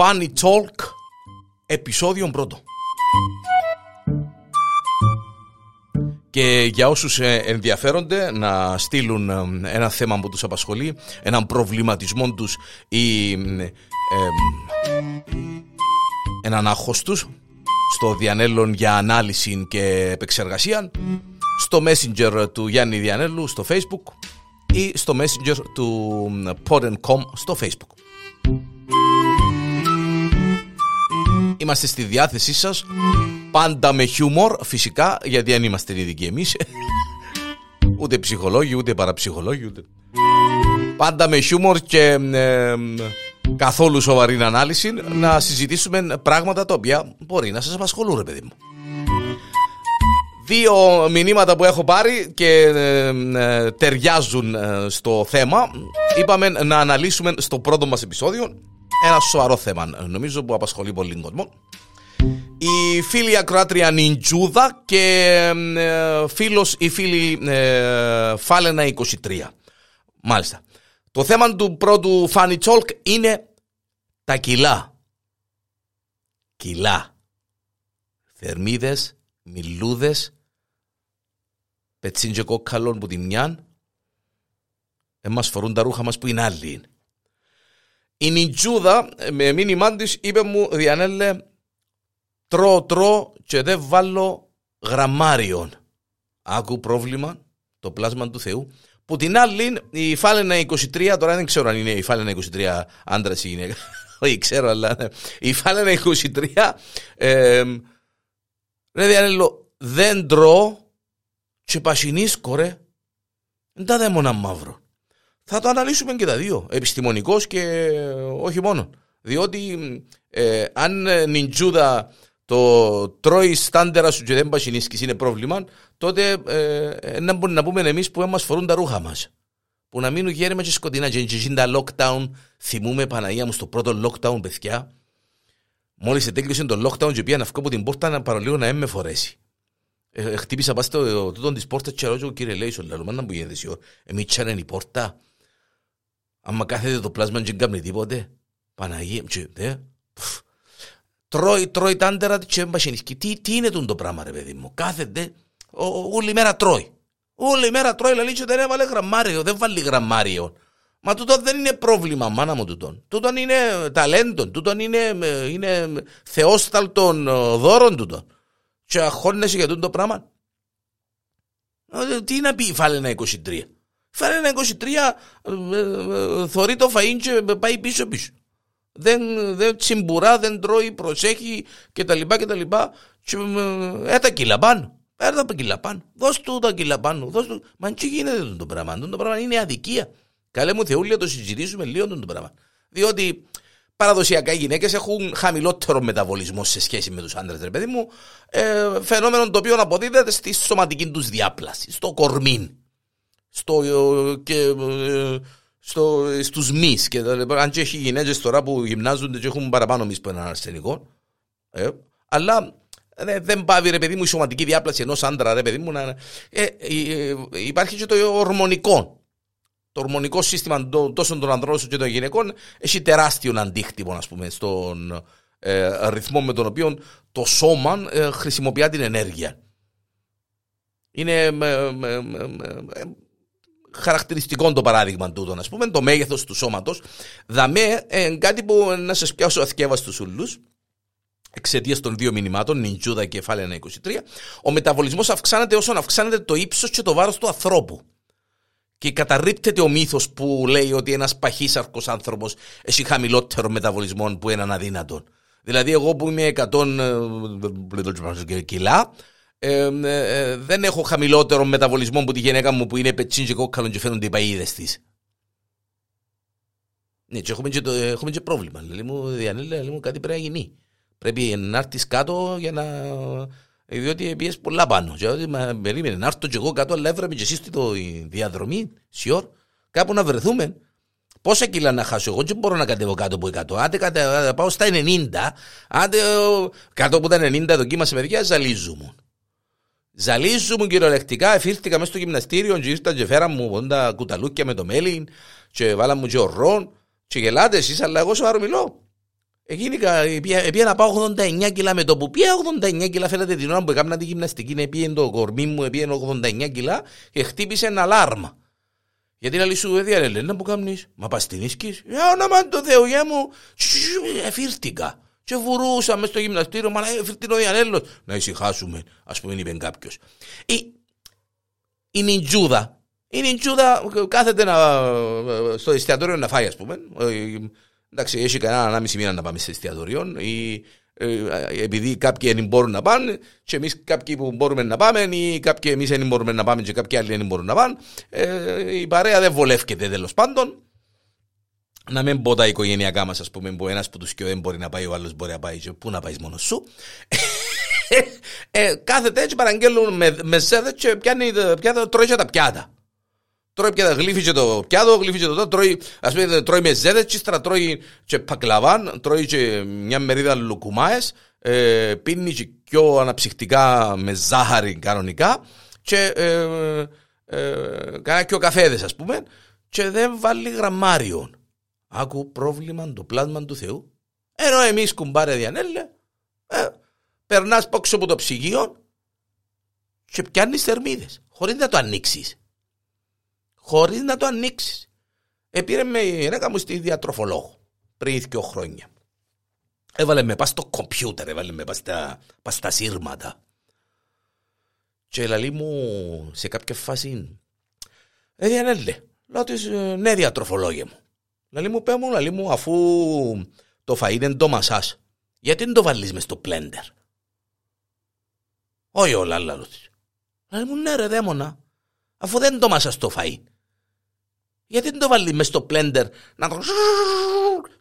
Funny Talk, επεισόδιο πρώτο. Και για όσους ε, ενδιαφέρονται να στείλουν ε, ένα θέμα που τους απασχολεί, έναν προβληματισμό τους ή ε, έναν άγχος τους, στο Διανέλλον για ανάλυση και επεξεργασία, στο Messenger του Γιάννη Διανέλου στο Facebook ή στο Messenger του Pod.com στο Facebook. Είμαστε στη διάθεσή σας. Πάντα με χιούμορ φυσικά Γιατί δεν είμαστε ειδικοί εμείς. Ούτε ψυχολόγοι ούτε παραψυχολόγοι ούτε... Πάντα με χιούμορ και ε, καθόλου σοβαρή ανάλυση Να συζητήσουμε πράγματα τα οποία μπορεί να σας απασχολούν ρε παιδί μου. Δύο μηνύματα που έχω πάρει και ε, ε, ταιριάζουν στο θέμα. Είπαμε να αναλύσουμε στο πρώτο μας επεισόδιο ένα σοβαρό θέμα νομίζω που απασχολεί πολύ κόσμο. Η φίλη ακροάτρια Νιντζούδα και ε, φίλος ή φίλη ε, Φάλαινα 23. Μάλιστα. Το θέμα του πρώτου Funny Talk είναι τα κιλά. Κιλά. Θερμίδες, μιλούδες, πετσίν και κόκκαλον που τη μιαν. Εμάς φορούν τα ρούχα μας που είναι άλλοι. Η Νιτζούδα με μήνυμά της είπε μου Διανέλε τρώω τρώω και δεν βάλω γραμμάριον. Άκου πρόβλημα το πλάσμα του Θεού. Που την άλλη η Φάλαινα 23, τώρα δεν ξέρω αν είναι η Φάλαινα 23 άντρα ή γυναίκα. Όχι ξέρω αλλά ναι. η Φάλαινα 23 ε, ρε Διανέλο δεν τρώω και πασινίσκω ρε. Δεν τα δαίμονα μαύρο θα το αναλύσουμε και τα δύο. Επιστημονικός και όχι μόνο. Διότι ε, αν ε, νιντζούδα το τρώει στάντερα σου και δεν πασινίσκεις είναι πρόβλημα, τότε ε, να μπορούμε να πούμε εμείς που μα φορούν τα ρούχα μας. Που να μείνουν γέρμα και σκοτεινά. Και τα lockdown, θυμούμε Παναγία μου στο πρώτο lockdown, παιδιά. Μόλις ετέκλεισε το lockdown, και πήγα να βγω από την πόρτα να παρολίγο να με φορέσει. Ε, χτύπησα πας στο τούτο της πόρτας και ρωτήσω κύριε Λέισον, λαλό, να μου γίνεται εσύ, εμεί τσάνε η πόρτα. Άμα κάθεται το πλάσμα και κάνει τίποτε. Παναγία, και, δε, τρώει, τρώει τάντερα και μπασινίσκει. Τι, τι είναι το πράγμα ρε παιδί μου; Κάθεται, όλη μέρα τρώει. Όλη μέρα τρώει, λέει και δεν έβαλε γραμμάριο, δεν βάλει γραμμάριο. Μα τούτο δεν είναι πρόβλημα, μάνα μου τούτον. Τούτον είναι ταλέντον, τούτον είναι, είναι θεόσταλτον δώρον τούτον. Και αγχώνεσαι για τούτο πράγμα. Ε, τι να πει η Φάλαινα 23. Φέρε ένα 23, ε, ε, θωρεί το φαΐν και πάει πίσω πίσω. Δεν, δεν τσιμπουρά, δεν τρώει, προσέχει κτλ. κτλ. Και ε, τα κιλά πάνω. Έρθα τα κιλά πάνω. Δώσ' του τα κιλά πάνω. Δώσ' του. Μα τι γίνεται το πράγμα. Το πράγμα είναι αδικία. Καλέ μου Θεούλια το συζητήσουμε λίγο το πράγμα. Διότι παραδοσιακά οι γυναίκες έχουν χαμηλότερο μεταβολισμό σε σχέση με τους άντρες, ρε παιδί μου. Ε, φαινόμενο το οποίο αποδίδεται στη σωματική τους διάπλαση, στο κορμί στο, και, ε, στο, στους μυς και αν και έχει γυναίκες τώρα που γυμνάζονται και έχουν παραπάνω μυς που έναν αρσενικό ε, αλλά ε, δεν πάβει ρε παιδί μου η σωματική διάπλαση ενός άντρα ρε παιδί μου να, ε, ε, υπάρχει και το ορμονικό. Το ορμονικό σύστημα τόσο των ανδρών όσο και των γυναικών έχει τεράστιο αντίκτυπο ας πούμε στον ε, ρυθμό με τον οποίο το σώμα ε, χρησιμοποιεί την ενέργεια. Είναι χαρακτηριστικό το παράδειγμα τούτο, α πούμε, το μέγεθο του σώματο. Δαμέ, ε, κάτι που να σα πιάσω αθηκεύαστου ούλου, εξαιτία των δύο μηνυμάτων, νιντζούδα και κεφάλαια 23, ο μεταβολισμό αυξάνεται όσο αυξάνεται το ύψο και το βάρο του ανθρώπου. Και καταρρύπτεται ο μύθο που λέει ότι ένα παχύσαρκο άνθρωπο έχει χαμηλότερο μεταβολισμό που έναν αδύνατο. Δηλαδή, εγώ που είμαι 100 ε, κιλά, ε, ε, δεν έχω χαμηλότερο μεταβολισμό από τη γυναίκα μου που είναι πετσίν και κόκκαλον και φαίνονται οι παΐδες της. Ναι, και έχουμε και, το, έχουμε και πρόβλημα. Λέει μου, Διανέλη, λέει μου, κάτι πρέπει να γίνει. Πρέπει να έρθεις κάτω για να... Διότι πιες πολλά πάνω. Και ότι με περίμενε να έρθω και εγώ κάτω, αλλά έβραμε και εσείς το διαδρομή, σιόρ, κάπου να βρεθούμε. Πόσα κιλά να χάσω εγώ, δεν μπορώ να κατέβω κάτω από 100. Άντε κατε, πάω στα 90, άντε κάτω από τα 90 δοκίμασε παιδιά, ζαλίζουμε. Ζαλίζουμε κυριολεκτικά, εφήρθηκα μέσα στο γυμναστήριο και ήρθα και φέρα μου τα κουταλούκια με το μέλι και βάλα μου και ορρόν και γελάτες εσείς, αλλά εγώ σοβαρό μιλώ. Πήγα να πάω 89 κιλά με το που πήγα 89 κιλά φαίνεται την ώρα που έκανα τη γυμναστική πήγε το κορμί μου πήγε 89 κιλά και χτύπησε ένα αλάρμα. Γιατί να λύσου δεν λένε να που κάνεις, μα πας στην ίσκης, για όνομα του Θεού για μου, εφήρτηκα. Και βουρούσα μες στο γυμναστήριο, μα έφερε ο Διανέλος. Να ησυχάσουμε, ας πούμε είπε κάποιος. Η, η νιτζούδα, η νιτζούδα κάθεται να, στο εστιατόριο να φάει ας πούμε. Εντάξει, έχει κανένα ανάμιση μήνα να πάμε σε εστιατόριο ή ε, επειδή κάποιοι δεν μπορούν να πάνε και εμείς κάποιοι που μπορούμε να πάμε ή κάποιοι εμείς δεν μπορούμε να πάμε και κάποιοι άλλοι δεν μπορούν να πάνε ε, η παρέα δεν βολεύκεται τέλος πάντων να μην πω τα οικογενειακά μας ας πούμε που ένας που τους και δεν μπορεί να πάει ο άλλος μπορεί να πάει και πού να πάεις μόνος σου ε, κάθεται έτσι παραγγέλνουν με, με σέδες και πιάνει, πιάνει, τρώει και τα πιάτα Τρώει πια γλύφει και το πιάτο, γλύφει και το τότε, τρώει, ας πούμε, τρώει με ζέδες, τσίστρα τρώει και πακλαβάν, τρώει και μια μερίδα λουκουμάες, ε, πίνει και πιο αναψυχτικά με ζάχαρη κανονικά και ε, ε, κάνει και ο καφέδες ας πούμε και δεν βάλει γραμμάριο. Άκου πρόβλημα το πλάσμα του Θεού. Ενώ εμείς κουμπάρε διανέλε, ε, περνάς πόξο από το ψυγείο και πιάνεις θερμίδες χωρίς να το ανοίξεις χωρίς να το ανοίξεις. Επήρε με η γυναίκα μου στη διατροφολόγο πριν δύο χρόνια. Έβαλε με πας στο κομπιούτερ, έβαλε με πας στα, πας στα σύρματα. Και λέει μου σε κάποια φάση, ε, διανέλε, λέω της, ε, ναι διατροφολόγια μου. Λέει μου, πέ μου, λέει μου, αφού το φαΐ είναι το μασάς, γιατί δεν το βάλεις μες στο πλέντερ. Όχι όλα, λάλο της. Λέει μου, ναι ρε δαίμονα, αφού δεν το μασάς το φαΐ. Γιατί δεν το βάλεις μες στο πλέντερ να το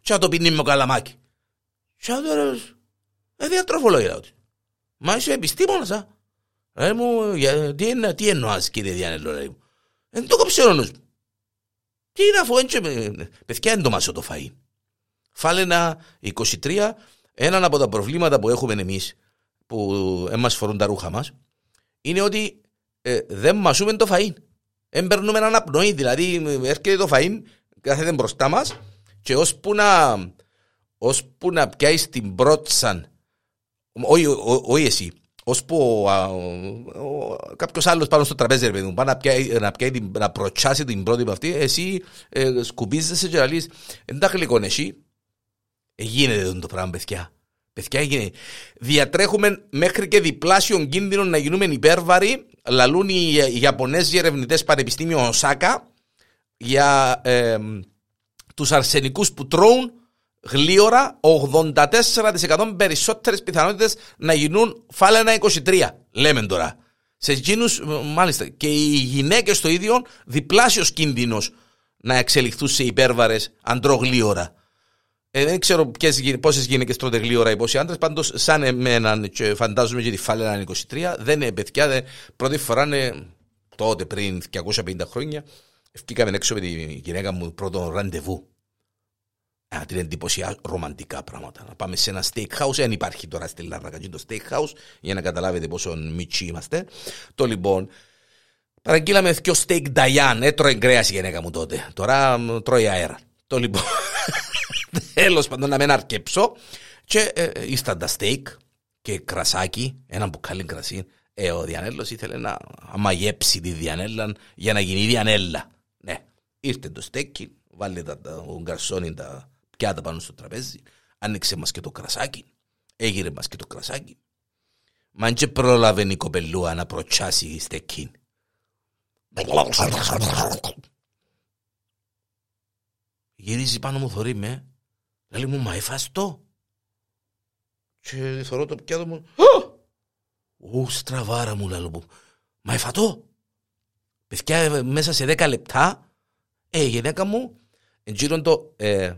και να το πίνει με καλαμάκι; Και να το ρωτήσω, ε, διατροφολόγια ότι. Μα είσαι επιστήμονας, α. Ρε μου, για, τι, εννο, τι εννοάς κύριε Διάνελο, ρε μου. Δεν το κόψε ο νους μου. Τι είναι αφού έτσι, παιδιά δεν το μάσο το φαΐ. Φάλαινα 23, ένα από τα προβλήματα που έχουμε εμείς, που δεν μας φορούν τα ρούχα μας, είναι ότι ε, δεν μασούμε το φαΐ. Δεν παίρνουμε έναν απνοή, δηλαδή έρχεται το φαΐν, κάθεται μπροστά μας και ώσπου να, ώσπου να πιάσεις την πρότσα, όχι εσύ, ώσπου κάποιος άλλος πάνω στο τραπέζι ρε παιδί μου, να, πιάει, να, πιάει, να προτσάσει την πρώτη από αυτή, εσύ ε, σκουπίζεσαι και λες, δεν τα γλυκόν εσύ, ε, γίνεται το πράγμα παιδιά. Παιδιά, έγινε. Διατρέχουμε μέχρι και διπλάσιο κίνδυνο να γίνουμε υπέρβαροι. Λαλούν οι Ιαπωνέζοι ερευνητές Πανεπιστήμιο Οσάκα για ε, τους αρσενικούς που τρώνε γλίωρα 84% περισσότερες πιθανότητες να γίνουν φάλαινα 23. Λέμε τώρα. Σε εκείνους, μάλιστα, και οι γυναίκες το ίδιο διπλάσιος κίνδυνος να εξελιχθούν σε υπέρβαρες αντρογλίωρα. Ε, δεν ξέρω πόσες γυναίκες τρώτε γλύωρα ή πόσοι άντρες. Πάντως, σαν εμένα, και φαντάζομαι και τη φάλαινα 23, δεν είναι παιδιά. Δεν, πρώτη φορά είναι τότε πριν 250 χρόνια. Βγήκαμε έξω με τη γυναίκα μου πρώτο ραντεβού. Α, την εντυπωσία ρομαντικά πράγματα. Να πάμε σε ένα steakhouse, δεν υπάρχει τώρα στη Λάρνακα το steakhouse, για να καταλάβετε πόσο μίτσι είμαστε. Το λοιπόν, παραγγείλαμε δυο steak Diane, έτρωε κρέα η γυναίκα μου τότε. Τώρα τρώει αέρα. Το λοιπόν. Τέλος πάντων να μην αρκέψω. Και ε, τα στέικ και κρασάκι, ένα μπουκάλι κρασί. Ε, ο Διανέλος ήθελε να αμαγέψει τη Διανέλα για να γίνει Διανέλα. Ναι, ήρθε το στέκι, βάλε τα, τα, ο γκαρσόνι τα πιάτα πάνω στο τραπέζι, άνοιξε μας και το κρασάκι, έγειρε μας και το κρασάκι. Μα και πρόλαβε η κοπελούα να προτσάσει η στέκι. Γυρίζει πάνω μου, θωρεί με. Λέει μου, μα εφαστό. Και θωρώ το πιάτο μου. Ου, στραβάρα μου, λέω μου. Μα εφατό. Παιδιά, μέσα σε δέκα λεπτά, ε, η γυναίκα μου, εγγύρω το, ε,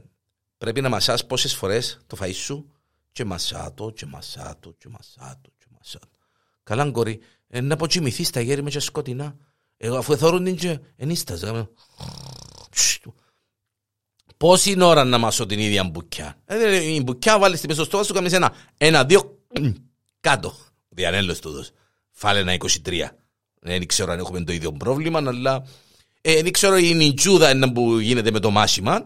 πρέπει να μασάς πόσες φορές το φαΐ σου και μασάτο, και μασάτο, και μασάτο, και μασάτο. Καλά, κόρη, ε, να αποτσιμηθείς στα γέρι με και σκοτεινά. Εγώ αφού εθώρουν την και ενίσταζα. Πόση ώρα να μασώ την ίδια μπουκιά. Ε, η μπουκιά βάλεις στην πεσοστόβα σου κάνεις ένα, ένα, δύο, κάτω. Διανέλος τούτος. Φάλε ένα 23. Δεν ξέρω αν έχουμε το ίδιο πρόβλημα, αλλά ε, δεν ξέρω η νιτζούδα που γίνεται με το μάσιμα,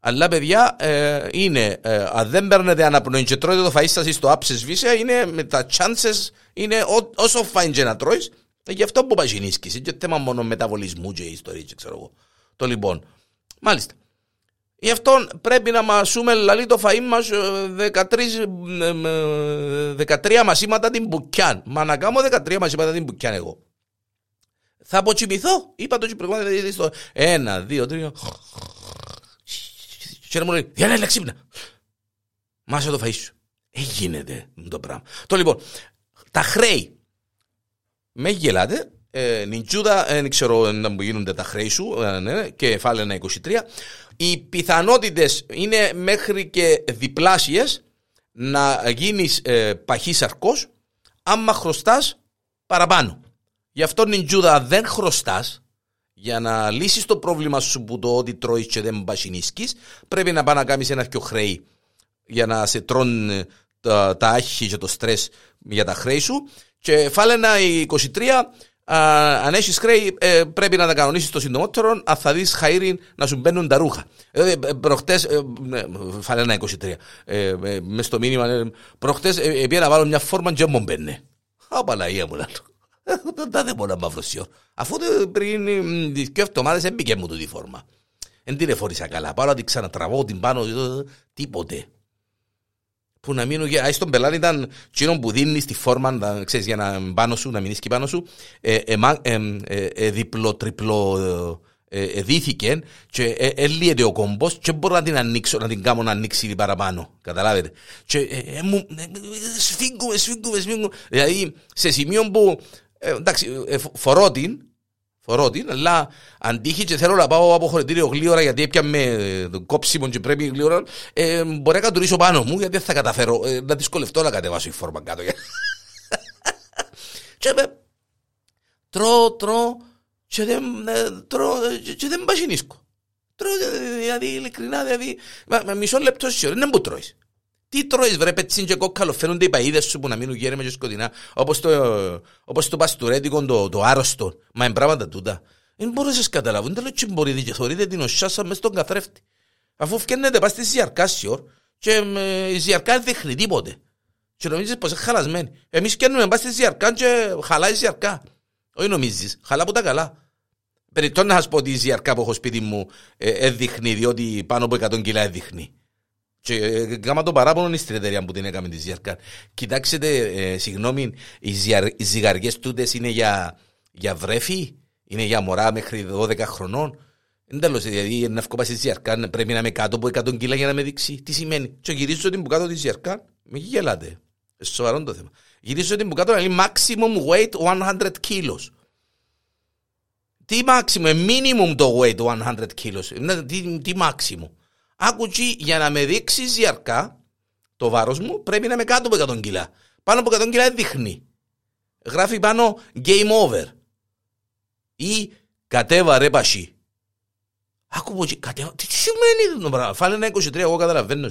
Αλλά παιδιά ε, είναι, ε, αν δεν παίρνετε αναπνοή και τρώτε το φαΐ σας στο άψες βίσια, είναι με τα chances, είναι ό, όσο φάει και να τρώεις, ε, γι' αυτό που παγινίσκεις, είναι και θέμα μόνο μεταβολισμού και ιστορία, ξέρω εγώ. Το λοιπόν, μάλιστα. Γι' αυτό πρέπει να μασούμε λαλή το φαΐ μας 13, 13 μασίματα την μπουκιάν. Μα να κάνω 13 μασίματα την μπουκιάν εγώ. Θα αποτσιμηθώ. Είπα το προηγούμενο στο ένα, δύο, τρία. Και να μου λέει, Διάννα, ξύπνα. Μάσε το φαΐ σου. Έγινε το πράγμα. Το λοιπόν, τα χρέη. Με γελάτε, ε, νιτζούδα, δεν ξέρω να μου γίνονται τα χρέη σου, ε, ναι, και ένα 23. Οι πιθανότητες είναι μέχρι και διπλάσιες να γίνεις ε, παχύ αρκό άμα χρωστάς παραπάνω. Γι' αυτό νιτζούδα δεν χρωστάς για να λύσεις το πρόβλημα σου που το ότι τρώεις και δεν μπασινίσκεις, πρέπει να πάει να κάνεις ένα πιο χρέη για να σε τρώνε τα, τα άχη και το στρες για τα χρέη σου. Και φάλαινα η 23 αν έχεις χρέη, ε, πρέπει να τα κανονίσεις το συντομότερο. Αν θα δεις χαίριν να σου μπαίνουν τα ρούχα. Ε, ε, προχτέ, φάλε ένα 23. Ε, μες στο μήνυμα, προχτές ε, να βάλω μια φόρμα και μου μπαίνε. Απαλαία μου, λέω. Δεν μπορώ να μαυρωσιώ. Αφού πριν δύο εβδομάδε έμπηκε μου το τη φόρμα. Δεν την εφόρησα καλά. Πάω να την ξανατραβώ την πάνω, τίποτε που να μείνουν, άι στον πελάτη ήταν τσίνο που δίνεις στη φόρμα, ξέρεις, για να πάνω σου, να μείνεις και πάνω σου, ε, ε, ε, ε, διπλό, τριπλό, ε, ε, δίθηκε και έλυεται ο κόμπος και μπορώ να την ανοίξω, να την κάνω να ανοίξει παραπάνω, καταλάβετε. Και ε, μου, σφίγγουμε, σφίγγουμε, σφίγγουμε, δηλαδή σε σημείο που, εντάξει, φορώ την, Φορώ την, αλλά αν τύχει και θέλω να πάω από χωρητήριο γλύωρα γιατί έπιαμε το κόψιμο και πρέπει γλύωρα, ε, μπορεί να κατουρίσω πάνω μου γιατί δεν θα καταφέρω ε, να δυσκολευτώ να κατεβάσω η φόρμα κάτω. και με τρώω, τρώω και δεν, ε, τρώω, και δεν πασινίσκω. Τρώω, δηλαδή, ειλικρινά, δηλαδή, με μισό λεπτό σιωρή, δεν που τρώεις. Τι τρώεις βρε πετσίν και κόκκαλο, φαίνονται οι παΐδες σου που να μείνουν γέρεμα και σκοτεινά, όπως το, όπως το παστουρέτικο, το, το άρρωστο. Μα είναι πράγματα τούτα. Δεν μπορείς να καταλάβουν, δεν λέω και μπορείτε και θωρείτε την οσιάσα μες στον καθρέφτη. Αφού φκένετε πας στη ζιαρκά σιωρ και η ζιαρκά δεν δείχνει τίποτε. Και νομίζεις πως είναι χαλασμένη. Εμείς φκένουμε πας στη ζιαρκά και χαλάει η ζιαρκά. Όχι νομίζεις, χαλά που τα καλά. Περιττώ να σας πω ότι η ζιαρκά που έχω σπίτι μου ε, έδειχνει, διότι πάνω από 100 κιλά έδειχνει. Και κάμα το παράπονο στην εταιρεία που την έκαμε τη Ζιαρκάν. Κοιτάξτε, ε, συγγνώμη, οι, ζιαρ, οι ζυγαριές τούτες είναι για, για βρέφη, είναι για μωρά μέχρι 12 χρονών; Δεν τέλος, δηλαδή να βγω στη Ζιαρκάν πρέπει να είμαι κάτω από 100 κιλά για να με δείξει. Τι σημαίνει. Και γυρίζω την που κάτω τη Ζιαρκάν, με γελάτε. Σοβαρό το θέμα. Γυρίζω την που κάτω, είναι maximum weight 100 kilos. Τι maximum, minimum το weight 100 kilos. Τι, τι maximum; Άκουτσι για να με δείξεις ζιαρκά το βάρος μου πρέπει να είμαι κάτω από 100 κιλά. Πάνω από 100 κιλά δεν δείχνει. Γράφει πάνω game over. Ή κατέβα ρε πασί. Άκου πω, κατέβα, τι σημαίνει το πράγμα; Φάλε ένα 23, εγώ καταλαβαίνω.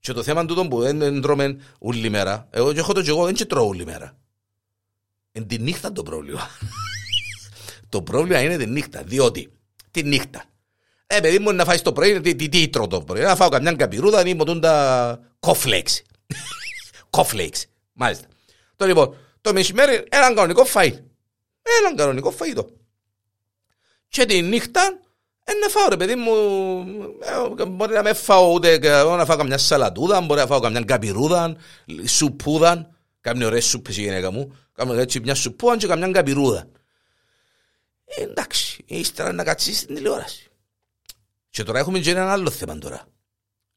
Και το θέμα τούτο που δεν τρώμε όλη μέρα, εγώ και έχω το και εγώ δεν τρώω όλη μέρα. Είναι τη νύχτα το πρόβλημα. το πρόβλημα είναι τη νύχτα, διότι τη νύχτα ε, παιδί μου, να φάεις το πρωί, τι, τι, τι τρώω το πρωί. Να φάω καμιά καπιρούδα ή μοτούν τα κοφλέξ. κοφλέξ. Μάλιστα. Το λοιπόν, το μεσημέρι έναν κανονικό φαΐ. Έναν κανονικό φαΐτο. Και τη νύχτα, ε, να φάω ρε παιδί μου, ε, μπορεί να με φάω ούτε να φάω καμιά σαλατούδα, μπορεί να φάω καμιά καπιρούδα, σουπούδα, κάμια ωραία σούπες η γυναίκα μου, κάμια έτσι μια σουπούδα και καμιά καπιρούδα. Ε, εντάξει, ύστερα να κατσεις στην τηλεόραση. Και τώρα έχουμε και ένα άλλο θέμα τώρα.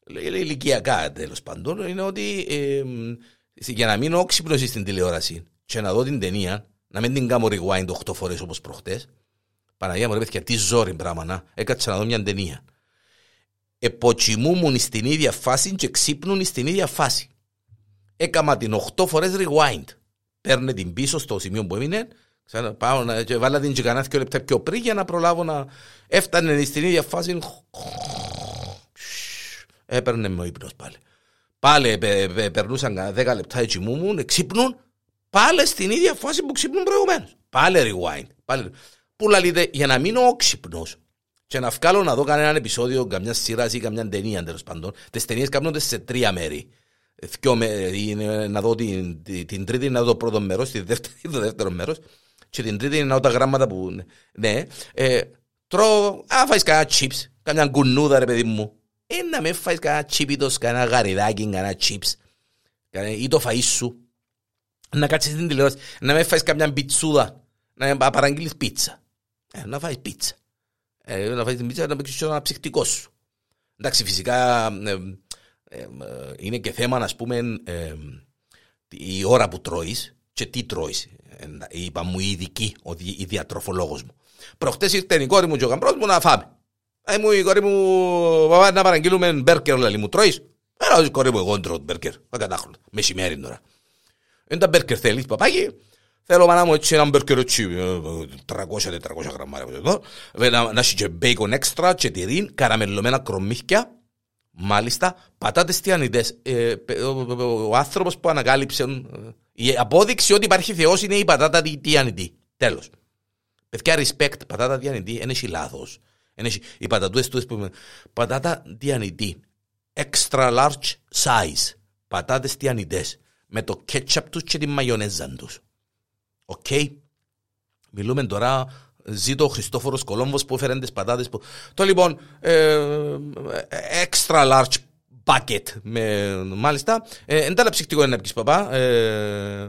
Ηλικιακά τέλος πάντων είναι ότι ε, για να μείνω όξυπνος στην τηλεόραση και να δω την ταινία, να μην την κάνω rewind 8 φορές όπως προχτές. Παναγία μου, ρε παιδιά, τι ζόρι πράγμα να έκατσα να δω μια ταινία. Εποτσιμούμουν στην ίδια φάση και ξύπνουν στην ίδια φάση. Έκαμα την 8 φορές rewind. Παίρνε την πίσω στο σημείο που έμεινε Πάω να και βάλα την και κανένα δύο λεπτά πιο πριν για να προλάβω να έφτανε στην ίδια φάση. Έπαιρνε με ο ύπνος πάλι. Πάλι περνούσαν 10 λεπτά έτσι μου, ξύπνουν πάλι στην ίδια φάση που ξύπνουν προηγουμένως. Πάλι rewind. Πάλι. Που λαλείτε για να μείνω όξυπνος και να βγάλω να δω κανέναν επεισόδιο, καμιά σειρά ή καμιά ταινία τέλος πάντων. Τις ταινίες κάνονται σε τρία μέρη. Δυο με, να δω την, την, την, τρίτη, να δω το πρώτο μέρος, τη δεύτερη, το δεύτερο μέρος. Και την τρίτη να δω τα γράμματα που. Ναι, ε, τρώω, α, φάεις κανένα chips, καμιά κουνούδα, ρε παιδί μου. Ε, να με φάεις κανένα τσίπιτο, κανένα γαριδάκι, κανένα chips. Ή το φαΐ σου. Να κάτσεις στην τηλεόραση, να με φάεις καμιά πιτσούδα, να παραγγείλεις πίτσα. Ε, να φάεις πίτσα. Ε, να φάεις την πίτσα να παίξεις το αναψυκτικό σου. Εντάξει, φυσικά ε, ε, είναι και θέμα, να πούμε, ε, η ώρα που τρώεις και τι τρώεις. Ε, είπα μου η ειδική, ο, η διατροφολόγος μου. Προχτές ήρθε η κόρη μου και ο γαμπρός μου να φάμε. Ε, μου η κόρη μου, παπά, να παραγγείλουμε μπέρκερ, λέει μου, τρώεις; Έλα, η κόρη μου, εγώ τρώω μπέρκερ. Ακατάχρονα. Μεσημέρι τώρα. Είναι τα μπέρκερ θέλεις, παπάκι; Θέλω μάνα μου έτσι ένα μπέρκερ έτσι, 300-400 γραμμάρια. Να έχει και μπέικον έξτρα, και τυρί, καραμελωμένα κρομίχια, Μάλιστα, πατάτες τιανιτέ. Ε, ο άνθρωπος που ανακάλυψε. Η απόδειξη ότι υπάρχει Θεός είναι η πατάτα τιανιτή. Τέλος. Παιδιά, respect, πατάτα τιανιτή, δεν έχει λάθος. Οι πατατούες του που Πατάτα τιανιτή. Extra large size. Πατάτες τιανιτέ. Με το ketchup τους και τη μαγιονέζα τους. Οκ. Μιλούμε τώρα Ζήτω ο Χριστόφορος Κολόμβος που έφερε τις πατάτες που... Το λοιπόν, ε, extra large bucket, με, μάλιστα. Ε, εν τα ψυχτικό είναι να πεις παπά. Ε,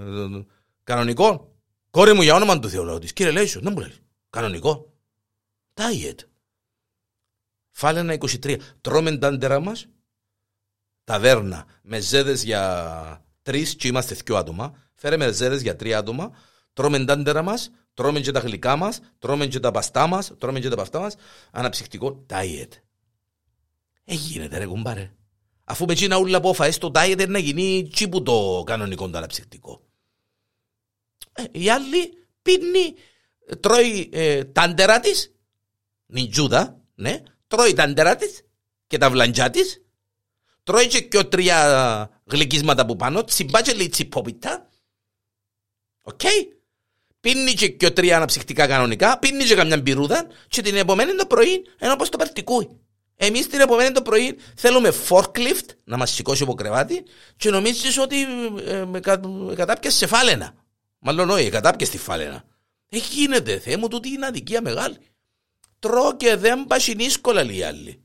κανονικό. Κόρη μου για όνομα του Θεού, λέω της. Κύριε Λέησο, δεν μου λέει. Κανονικό. Diet. Φάλε ένα 23. Τρώμε τα άντερα μας, ταβέρνα, με ζέδες για τρεις και είμαστε δυο άτομα. Φέρε με ζέδες για τρία άτομα. Τρώμε τα άντερα μας, τρώμε και τα γλυκά μας, τρώμε και τα παστά μας, τρώμε και τα παστά μας, αναψυχτικό diet. Ε, γίνεται ρε κουμπάρε. Αφού με τσίνα ούλα πω φαές το diet να γίνει τσίπου το κανονικό το αναψυχτικό. Ε, η άλλη πίνει, τρώει ε, τάντερα της, νιτζούδα, ναι, τρώει τάντερα της και τα βλαντζά της, τρώει και και τρία γλυκίσματα που πάνω, τσιμπά και λέει τσιπόπιτα, οκ, okay πίνει και, και τρία αναψυχτικά κανονικά, πίνει και καμιά μπυρούδα και την επομένη το πρωί ενώ πως το περτικούει. Εμείς την επομένη το πρωί θέλουμε forklift να μας σηκώσει από κρεβάτι και νομίζεις ότι ε, με, κα, κατάπιες σε φάλαινα. Μάλλον όχι, κατάπιες στη φάλαινα. Ε, γίνεται, Θεέ μου, τούτη είναι αδικία μεγάλη. Τρώω και δεν πάσει δύσκολα λέει άλλοι.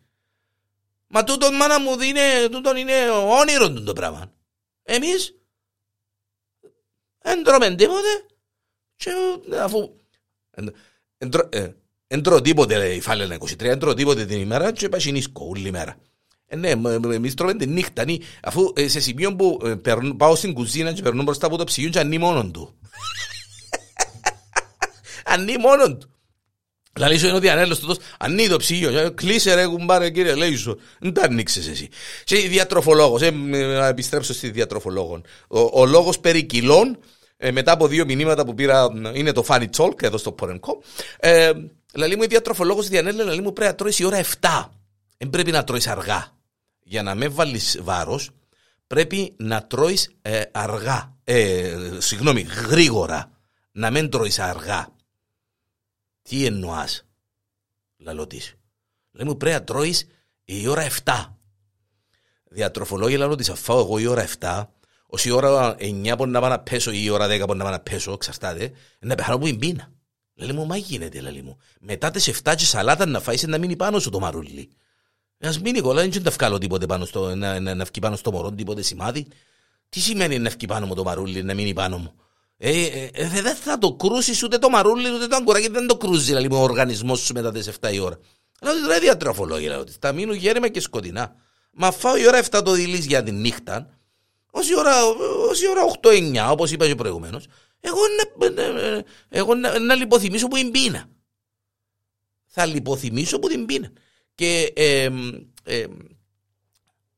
Μα τούτον μάνα μου είναι, τούτον είναι όνειρο το πράγμα. Εμείς δεν τρώμε τίποτε και αφού δεν τρώω τίποτε η φάλαινα 23, δεν τρώω τίποτε την ημέρα και πάει νίσκο όλη μέρα. Ε, ναι, εμείς τρώμε τη νύχτα, αφού ε, σε σημείο που ε, πάω στην κουζίνα και περνώ μπροστά από το ψυγείο και ανεί μόνον του. Ανεί μόνον του. Λαλή σου είναι ότι ανέλος τούτος, ανεί το ψυγείο, κλείσε ρε κουμπάρε κύριε, λέει σου, δεν τα ανοίξεις εσύ. Και διατροφολόγος, ε, να επιστρέψω στη διατροφολόγων. Ο, ο λόγος περί κιλών ε, μετά από δύο μηνύματα που πήρα, είναι το Funny Talk εδώ στο Πορενκό. Ε, λαλή μου η διατροφολόγο Διανέλη, λαλή μου πρέπει να τρώεις η ώρα 7. Δεν πρέπει να τρώεις αργά. Για να με βάλεις βάρος, πρέπει να τρώεις ε, αργά. Ε, συγγνώμη, γρήγορα. Να μην τρώεις αργά. Τι εννοάς, λαλό τη. Λέει μου πρέπει να τρώεις η ώρα 7. Διατροφολόγοι λαλό τη, αφάω εγώ η ώρα 7, ως η ώρα 9 μπορεί να πάω να πέσω ή η ώρα 10 μπορεί να πάω να πέσω, εξαρτάται, να πεθάνω που είναι πείνα. Λέει μου, μα γίνεται, λέει μου. Μετά τις 7 και σαλάτα να φάεις να μείνει πάνω σου το μαρούλι. Ας μείνει κολλά, δεν θα βγάλω τίποτε πάνω στο, να, να, να πάνω στο μωρό, τίποτε σημάδι. Τι σημαίνει να βγει πάνω μου το μαρούλι, να μείνει πάνω μου; Ε, ε, ε, δεν θα το κρούσεις ούτε το μαρούλι ούτε το αγκουράκι, δεν το κρούζει δηλαδή, ο οργανισμός σου μετά τις 7 η ώρα. Δηλαδή δεν διατροφολόγια, ότι θα μείνω γέρημα και σκοτεινά. Μα φάω η ώρα 7 το δειλή για τη νύχτα, όση ώρα, όση ώρα 8-9, όπως είπα και προηγουμένως, εγώ, να, εγώ να, να λιποθυμίσω που είναι πείνα. Θα λιποθυμίσω που την πείνα. Και ε, ε,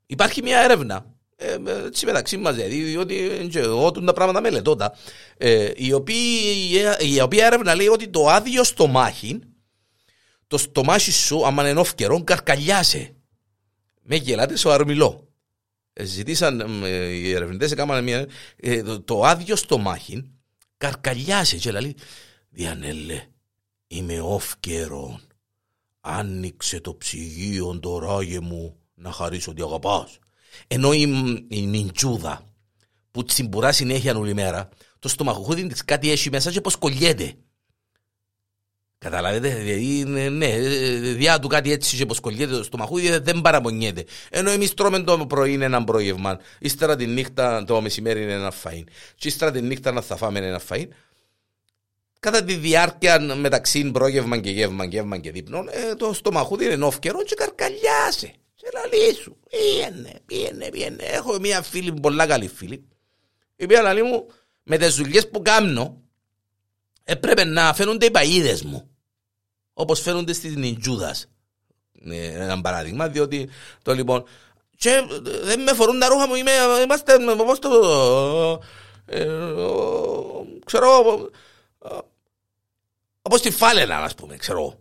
υπάρχει μια έρευνα, ε, έτσι μεταξύ μας, δηλαδή, διότι εγώ τα πράγματα μελετώ τα, ε, η, οποία, η οποία έρευνα λέει ότι το άδειο στομάχι, το στομάχι σου, άμα είναι όφκερο, καρκαλιάσε. Με γελάτε στο αρμιλό ζητήσαν οι ερευνητές, έκαναν μια. Ε, το, το άδειο στομάχι καρκαλιάσε και λέει Διανέλε, είμαι off καιρό. άνοιξε το ψυγείο το ράγε μου να χαρίσω ότι αγαπάς. Ενώ η, η νιντζούδα που τσιμπουρά συνέχεια όλη μέρα, το στομαχούδι της κάτι έχει μέσα και πως κολλιέται. Καταλάβετε, δηλαδή, ναι, ναι, διά του κάτι έτσι και πως κολλιέται το στομαχούδι δεν παραπονιέται. Ενώ εμείς τρώμε το πρωί είναι ένα πρόγευμα, ύστερα τη νύχτα το μεσημέρι είναι ένα φαΐν και ύστερα τη νύχτα να θα φάμε ένα φαΐν κατά τη διάρκεια μεταξύ πρόγευμα και γεύμα, γεύμα και δείπνων, ε, το στομαχούδι είναι όφκερο και καρκαλιάσε. Σε λαλή σου. Πήγαινε, πήγαινε, πήγαινε. Έχω μια φίλη, πολλά καλή φίλη, η οποία λαλή μου, με τις δουλειές που κάνω, έπρεπε να φαίνονται οι παίδε μου. Όπως φαίνονται στις νιτζούδα. Ε, ένα παράδειγμα, διότι το λοιπόν. Και δεν με φορούν τα ρούχα μου, είμαι, είμαστε, πώ το. Ε, ξέρω, Όπως τη φάλαινα, ας πούμε, ξέρω.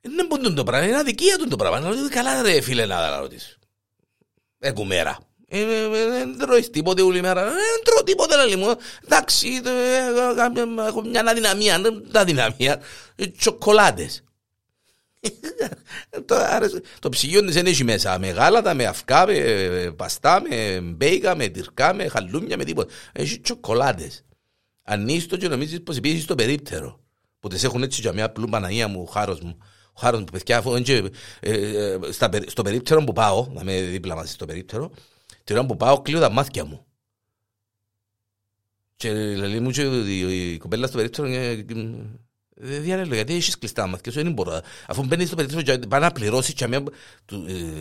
Δεν μπορούν το πράγμα, είναι αδικία του το πράγμα. Να καλά, ρε φίλε, να ρωτήσεις. Εκουμέρα. Δεν τρώεις τίποτε όλη μέρα. Δεν τρώω τίποτε να μου. Εντάξει, έχω μια αδυναμία. Τα αδυναμία. Τσοκολάτες. Το ψυγείο δεν έχει μέσα με γάλατα, με αυκά, με παστά, με μπέικα, με τυρκά, με χαλούμια, με τίποτα. Έχει τσοκολάτες. Ανίστο και νομίζεις πως επίσης το περίπτερο. Που τις έχουν έτσι για μια πλού Παναγία μου, ο χάρος μου. Ο χάρος μου, παιδιά, αφού ε, ε, στο περίπτερο που πάω, να είμαι δίπλα μαζί στο περίπτερο, την ώρα που πάω κλείω τα μάτια μου. Και λέει μου και η κοπέλα στο περίπτερο δεν διαλέγω γιατί έχεις κλειστά μάτια σου, δεν μπορώ. Αφού μπαίνεις στο περίπτερο και πάει να πληρώσεις και μια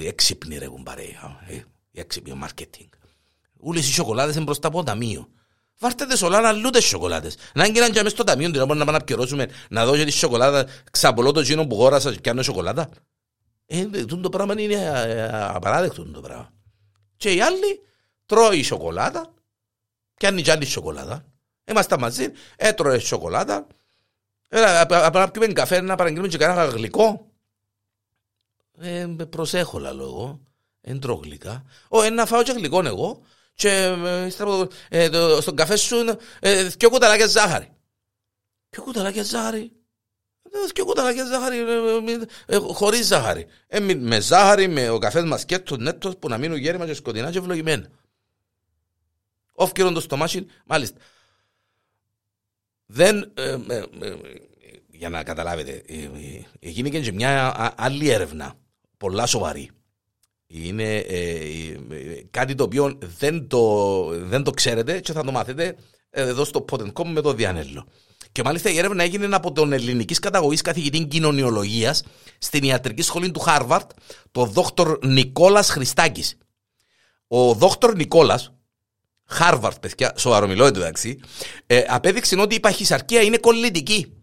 έξυπνη ρε κουμπάρε, έξυπνη μάρκετινγκ. Ούλες οι σοκολάδες είναι μπροστά από ταμείο. Βάρτε τις όλα να λούτε σοκολάτες. Να έγιναν και μέσα στο ταμείο την να πάμε να πληρώσουμε να δώσω τη σοκολάτα, ξαπολώ το γίνο που γόρασα και πιάνω σοκολάτα. Ε, το πράγμα είναι ε, απαράδεκτο το πράγμα. Και οι άλλοι τρώει σοκολάτα, πιάνει κι άλλη σοκολάτα. Είμαστε μαζί, έτρωε σοκολάτα. Απλά να πιούμε καφέ, να παραγγείλουμε και κανένα γλυκό. Ε, προσέχω λόγω. Δεν τρώω γλυκά. Ω, να φάω και γλυκό εγώ και ε, στον καφέ σου ε, δυο κουταλάκια ζάχαρη. Ποιο κουταλάκια ζάχαρη. Δυο κουταλάκια ζάχαρη χωρίς ζάχαρη. Με ζάχαρη, με ο καφές μας και το νέτος που να μείνουν γέρημα και σκοτεινά και ευλογημένα. Όφκυρον το στομάχι, μάλιστα. Δεν, για να καταλάβετε, έγινε και μια άλλη έρευνα, πολλά σοβαρή είναι ε, ε, κάτι το οποίο δεν το, δεν το ξέρετε και θα το μάθετε εδώ στο Potencom με το Διανέλο. Και μάλιστα η έρευνα έγινε από τον ελληνικής καταγωγής καθηγητή κοινωνιολογίας στην ιατρική σχολή του Χάρβαρντ, τον δόκτωρ Νικόλας Χριστάκης. Ο δόκτωρ Νικόλας, Χάρβαρντ, παιδιά, σοβαρό μιλώ εντάξει, ε, απέδειξε ότι η παχυσαρκία είναι κολλητική.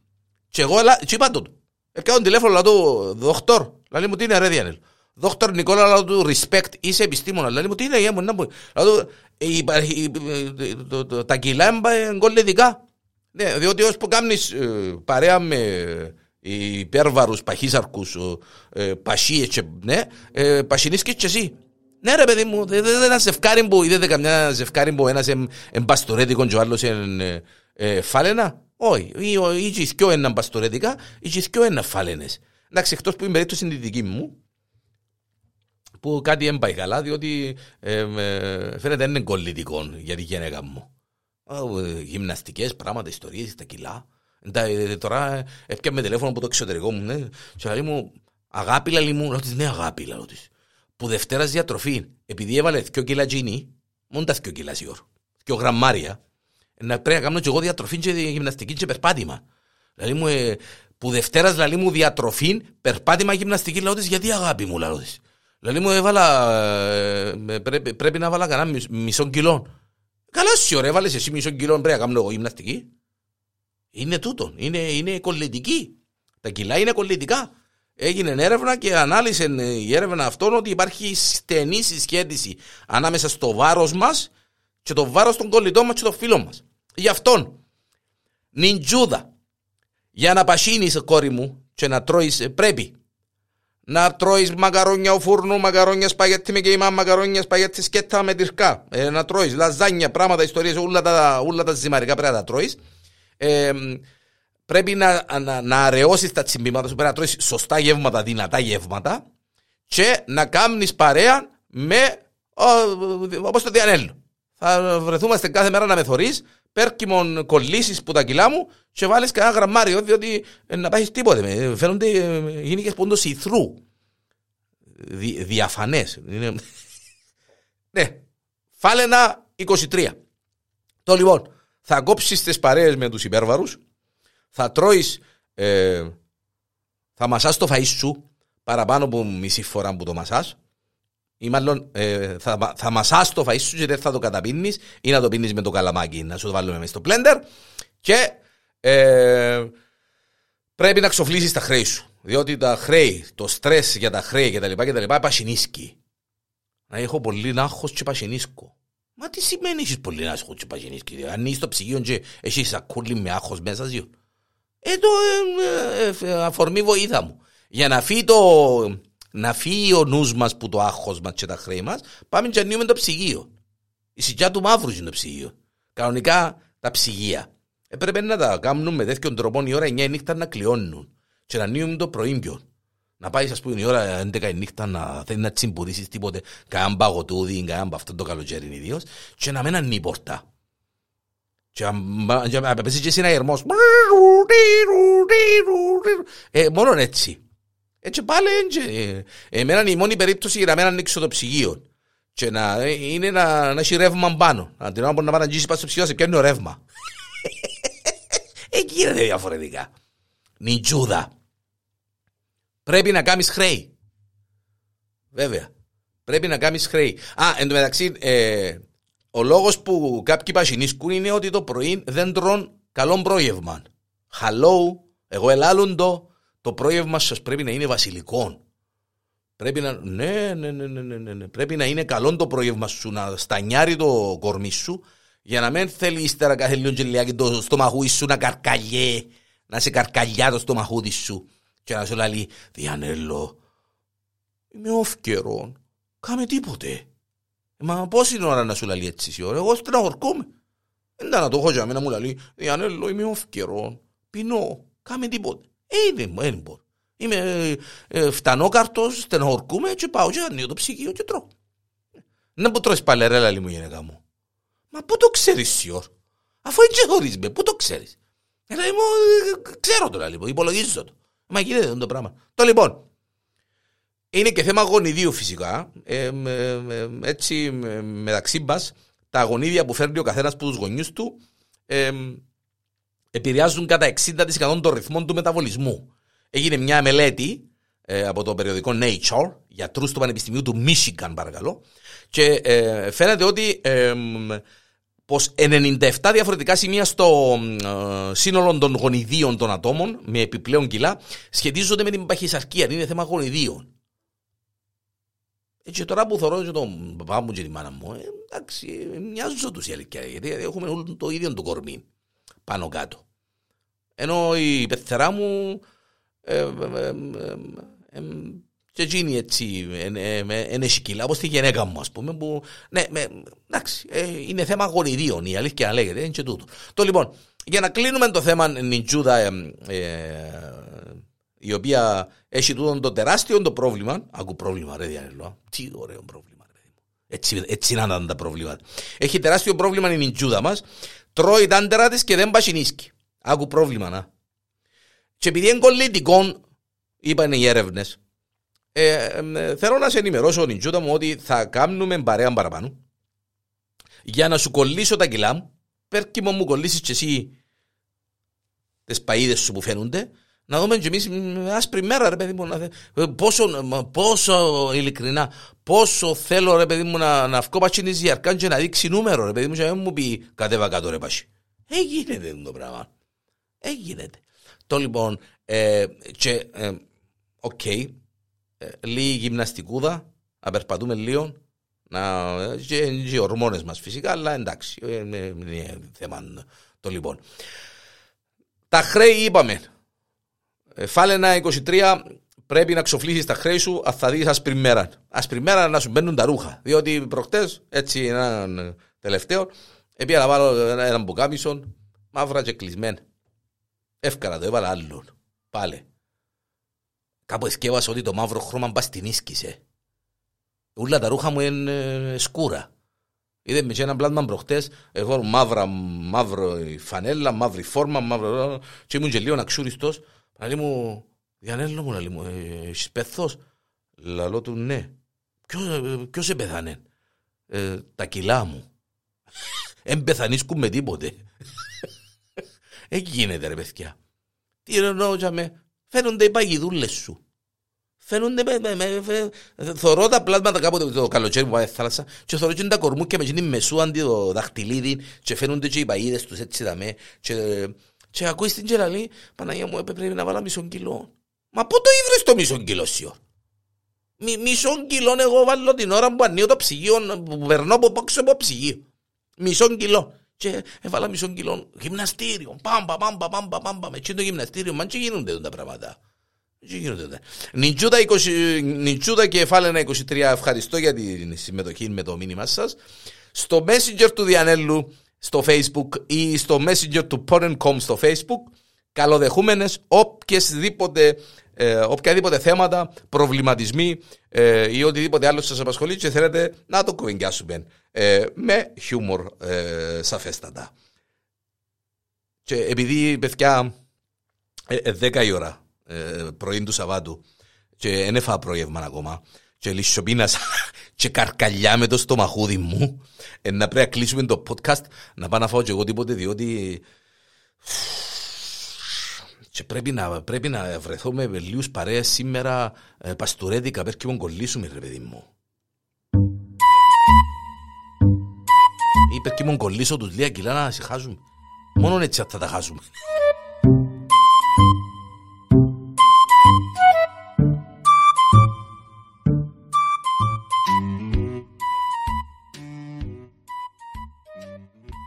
Και εγώ και είπα του, έκανα τηλέφωνο, του, δόκτωρ, λέει μου τι είναι, ρε Διανέλο. Δόκτωρ Νικόλα, λέω του respect, είσαι επιστήμονα. Λέει μου, τι είναι, μου, να μου. Τα κιλά είναι κολλητικά. Ναι, διότι όσο που κάνεις ε, παρέα με υπέρβαρους παχύσαρκους, ε, παχύες και ναι, ε, παχυνίσκεις και εσύ. Ναι ρε παιδί μου, δεν είναι ένα ζευκάρι που είδατε καμιά ζευκάρι που ένας εμπαστορέτικο και ο άλλος είναι φάλαινα. Όχι, ή και οι δυο είναι μπαστορέτικα, ή και οι δυο είναι φάλαινες. Εντάξει, εκτός που η περίπτωση είναι δική μου, που κάτι δεν πάει καλά, διότι ε, ε, φαίνεται είναι κολλητικό για τη γυναίκα μου. Ε, γυμναστικές πράγματα, ιστορίες, τα κιλά. Ε, τώρα έπιαμε τηλέφωνο από το εξωτερικό μου, ναι, και λέει μου, αγάπη λαλή μου, λέω ναι αγάπη λαλή της. Που Δευτέρας διατροφή, επειδή έβαλε δυο κιλά τζίνι, μόνο τα δυο κιλά σιόρ, δυο γραμμάρια, να πρέπει να κάνω και εγώ διατροφή και γυμναστική και περπάτημα. Δηλαδή μου, ε, που Δευτέρας λαλή μου διατροφή, περπάτημα, γυμναστική, λέω της, γιατί αγάπη μου, λέω της. Δηλαδή μου έβαλα, ε, πρέπει, πρέπει να βάλα κανένα μισό κιλό. Καλά σου ωραία, έβαλες εσύ μισό κιλό, πρέπει να κάνω εγώ γυμναστική. Είναι τούτο, είναι, είναι κολλητική. Τα κιλά είναι κολλητικά. Έγινε έρευνα και ανάλυσε η έρευνα αυτόν ότι υπάρχει στενή συσχέτιση ανάμεσα στο βάρος μας και το βάρος των κολλητών μας και των φίλων μας. Γι' αυτόν, νιντζούδα, για να πασίνεις κόρη μου και να τρώεις πρέπει να τρώεις μακαρόνια ο φούρνου, μακαρόνια σπαγέτι με κεϊμά, μακαρόνια σπαγέτι σκέτα με τυρκά. Ε, να τρώεις λαζάνια, πράγματα, ιστορίες, όλα τα, όλα τα ζυμαρικά πρέπει να τα τρώεις. Ε, πρέπει να, να, να αραιώσεις τα τσιμπήματα σου, πρέπει να τρώεις σωστά γεύματα, δυνατά γεύματα και να κάνεις παρέα με όπως το Διανέλο. Θα βρεθούμε κάθε μέρα να με θωρεί, πέρκιμον κολλήσεις που τα κιλά μου και βάλεις κανένα γραμμάριο, διότι ε, να πάει τίποτε. Φαίνονται ε, γυναίκες που είναι σιθρού. Δι, Διαφανές. ναι. Φάλαινα 23. Το λοιπόν, θα κόψεις τις παρέες με τους υπέρβαρους, θα τρώεις, ε, θα μασάς το φαΐς σου παραπάνω από μισή φορά που το μασάς. Ή μάλλον ε, θα, θα μασά το φαΐ σου και δεν θα το καταπίνεις ή να το πίνεις με το καλαμάκι, να σου το βάλουμε μέσα στο blender. Και ε, πρέπει να ξοφλήσεις τα χρέη σου. Διότι τα χρέη, το στρε για τα χρέη κτλ. κτλ πασινίσκει. Να έχω πολύ άγχο και πασινίσκω. Μα τι σημαίνει έχεις πολύ άγχο και πασινίσκει. Αν είσαι στο ψυγείο και έχεις σακούλι με άγχος μέσα σου. Ε, το ε, ε, αφορμή βοήθα μου. Για να φύγει το, να φύγει ο νους μας που το άγχος μας και τα χρέη μας, πάμε και ανοίγουμε το ψυγείο. Η σικιά του μαύρου είναι το ψυγείο. Κανονικά τα ψυγεία. Έπρεπε να τα κάνουν με τέτοιον τρόπο η ώρα 9 η νύχτα να κλειώνουν και να ανοίγουν το πρωί Να πάει, ας πούμε, η ώρα 11 η νύχτα να θέλει να τσιμπουρίσεις τίποτε, κανέναν παγωτούδι, κανέναν από αυτό το καλοκαίρι ιδίως, και να μην ανοίγει πόρτα. Και να πέσει και εσύ ένα ερμός. Ε, μόνο έτσι. Έτσι πάλι έτσι. Εμένα είναι η μόνη περίπτωση για να μην ανοίξω το ψυγείο. Και να, ε, είναι να, να έχει ρεύμα πάνω. Αν την ώρα μπορεί να πάει να αγγίσει πάνω στο ψυγείο, σε πιάνει ο ρεύμα. Εκεί είναι διαφορετικά. Νιτζούδα. Πρέπει να κάνεις χρέη. Βέβαια. Πρέπει να κάνεις χρέη. Α, εν τω μεταξύ, ε, ο λόγος που κάποιοι πασινίσκουν είναι ότι το πρωί δεν τρώνε καλό πρόγευμα. Hello, εγώ ελάλουν το, το πρόγευμα σας πρέπει να είναι βασιλικό. Πρέπει να, ναι, ναι, ναι, ναι, ναι, ναι. Πρέπει να είναι καλό το πρόγευμα σου, να στανιάρει το κορμί σου, για να μην θέλει ύστερα κάθε λίγο και το στομαχούι σου να καρκαλιέ, να σε καρκαλιά το στομαχούδι σου και να σου λέει Διανέλο, είμαι όφκερο, κάμε τίποτε. Μα πόση ώρα να σου λέει έτσι η ώρα, εγώ στεναχωρκόμαι. Δεν να το έχω για μένα μου λέει, Διανέλο είμαι όφκερο, πεινώ, κάμε τίποτε. Ε, δεν μπορώ. Είμαι ε, ε, φτανόκαρτος, στενοχωρκούμε και πάω και ανοίγω το ψυγείο και τρώω. Να που τρώεις παλερέλα λέει μου γενικά μου. Μα πού το ξέρεις σιωρ. Αφού έτσι χωρίς με, πού το ξέρεις; Ε, λέει μου, ε, ξέρω το λέει, υπολογίζω το. Μα γίνεται το πράγμα. Το λοιπόν, είναι και θέμα γονιδίου φυσικά. Ε, ε, έτσι μεταξύ μα, τα γονίδια που φέρνει ο καθένας από τους γονεί του ε, επηρεάζουν κατά 60% των ρυθμών του μεταβολισμού. Έγινε μια μελέτη ε, από το περιοδικό Nature, γιατρούς του Πανεπιστημίου του Michigan, παρακαλώ, και ε, φαίνεται ότι ε, πως 97 διαφορετικά σημεία στο ε, σύνολο των γονιδίων των ατόμων με επιπλέον κιλά σχετίζονται με την παχυσαρκία. Είναι θέμα γονιδίων. Και τώρα που θωρώ και τον παπά μου και τη μάνα μου, ε, εντάξει, μοιάζουν τους η αλήθεια, γιατί έχουμε όλο το ίδιο το κορμί πάνω κάτω. Ενώ η πεθερά μου ε, ε, ε, και εκείνη έτσι είναι σκύλα, όπως τη γυναίκα μου ας πούμε που ναι, εντάξει, είναι θέμα γονιδίων η αλήθεια λέγεται, είναι και τούτο. Το λοιπόν, για να κλείνουμε το θέμα Νιτζούδα η οποία έχει τούτο το τεράστιο το πρόβλημα, ακού πρόβλημα ρε Διανελό, τι ωραίο πρόβλημα ρε έτσι, έτσι να ήταν τα προβλήματα. Έχει τεράστιο πρόβλημα η Νιτζούδα μας, τρώει τα άντερα της και δεν πασινίσκει. Άκου πρόβλημα, να. Και επειδή είναι κολλητικό, είπαν οι έρευνες, ε, ε, θέλω να σε ενημερώσω, Νιτζούτα μου, ότι θα κάνουμε παρέα παραπάνω για να σου κολλήσω τα κιλά μου. Πέρκει μου μου κολλήσεις και εσύ τις παΐδες σου που φαίνονται να δούμε και εμείς άσπρη μέρα ρε παιδί μου να, πόσο, πόσο ειλικρινά πόσο θέλω ρε παιδί μου να, να βγω πα στην ζυαρκάν και να δείξει νούμερο ρε παιδί μου και να μου πει κατέβα κάτω ρε Πάση έγινε το πράγμα έγινε το λοιπόν, ε, και, ε, οκ, ε, λίγη γυμναστικούδα, να περπατούμε λίγο, να, και, και οι ορμόνες μας φυσικά, αλλά εντάξει, ε, είναι θέμα το λοιπόν. Τα χρέη είπαμε, ε, φάλαινα 23, πρέπει να ξοφλήσεις τα χρέη σου, αν θα δεις άσπρη μέρα. Άσπρη μέρα να σου μπαίνουν τα ρούχα, διότι προχτές, έτσι έναν τελευταίο, έπια να βάλω έναν μπουκάμισον, μαύρα και κλεισμένα. Εύκανα το, έβαλα άλλον. Πάλε. Κάπου εσκέβασα ότι το μαύρο χρώμα μπας την ίσκησε. Ούλα τα ρούχα μου είναι σκούρα. Είδε με ένα πλάσμα προχτές, εγώ μαύρα, μαύρο φανέλα, μαύρη φόρμα, μαύρο... Και ήμουν και λίγο αξούριστος. Λέει μου, Διανέλο μου, λέει μου, «Ε, έχεις πέθος. Λαλό του, ναι. Ποιος σε πεθάνε. Ε, τα κιλά μου. Εν πεθανίσκουν με τίποτε. Εκεί γίνεται ρε παιδιά. Τι εννοώ με, φαίνονται οι παγιδούλες σου. Φαίνονται με, με, με, θωρώ τα πλάσματα κάποτε το καλοκαίρι που πάει θάλασσα και θωρώ και τα κορμούκια με την μεσού αντί το δαχτυλίδι και φαίνονται και οι παγίδες τους έτσι δαμέ και, και ακούεις την κεραλή Παναγία μου έπρεπε να βάλω μισό κιλό. Μα πού το ήβρες το μισό κιλό σιω; Μι, μισό κιλό εγώ βάλω την ώρα που ανοίγω το ψυγείο που περνώ από πόξω από ψυγείο. Μισό κιλό. Και έβαλα μισό κιλό γυμναστήριο. Πάμπα, πάμπα, πάμπα, πάμπα. Με το γυμναστήριο, μα και γίνονται τα πράγματα. Νιτζούτα και Φάλαινα 23, ευχαριστώ για τη συμμετοχή με το μήνυμα σας. Στο Messenger του Διανέλου στο Facebook ή στο Messenger του Porn.com στο Facebook, καλοδεχούμενες οποιασδήποτε ε, οποιαδήποτε θέματα, προβληματισμοί ε, ή οτιδήποτε άλλο σας απασχολεί και θέλετε να το κουβεντιάσουμε ε, με χιούμορ ε, σαφέστατα. Και επειδή παιδιά 10 η ώρα πρωί του Σαββάτου και δεν έφαγα πρόγευμα ακόμα και λισοπίνασα και καρκαλιά με το στομαχούδι μου να πρέπει να κλείσουμε το podcast να πάω να φάω και εγώ τίποτε διότι και πρέπει να, πρέπει να βρεθώ με λίγους παρέες σήμερα ε, παστουρέδικα, πέρα και κολλήσουμε ρε παιδί μου. Ή πέρα και κολλήσω τους λίγα κιλά να συχάζουμε. Μόνο έτσι θα τα χάσουμε.